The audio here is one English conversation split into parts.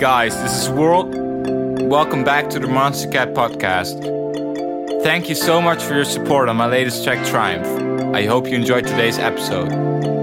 guys, this is World. Welcome back to the Monstercat podcast. Thank you so much for your support on my latest track, Triumph. I hope you enjoyed today's episode.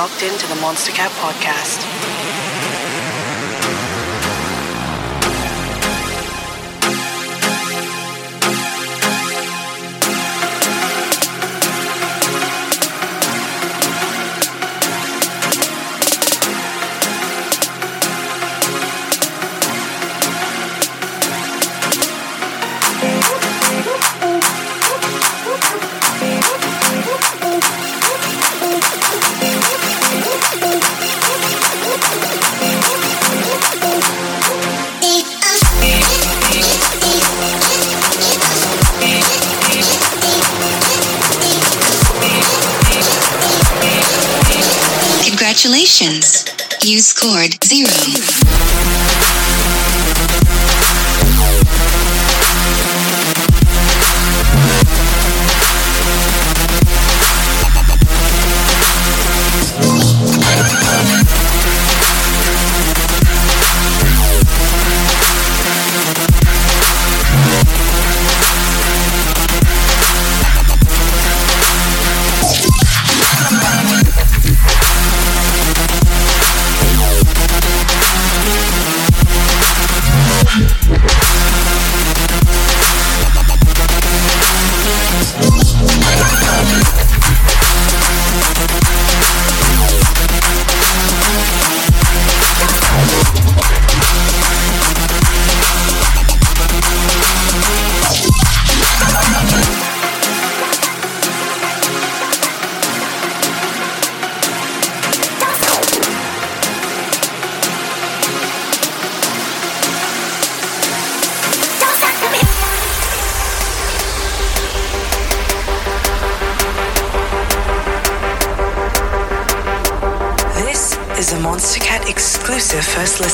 Into the Monstercat podcast.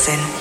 Dicen.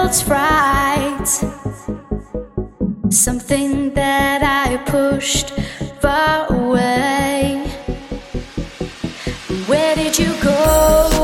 world's right. Something that I pushed far away. Where did you go?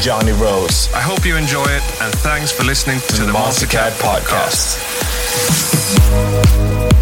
Johnny Rose. I hope you enjoy it, and thanks for listening to, the the Monstercat Podcast. Podcast.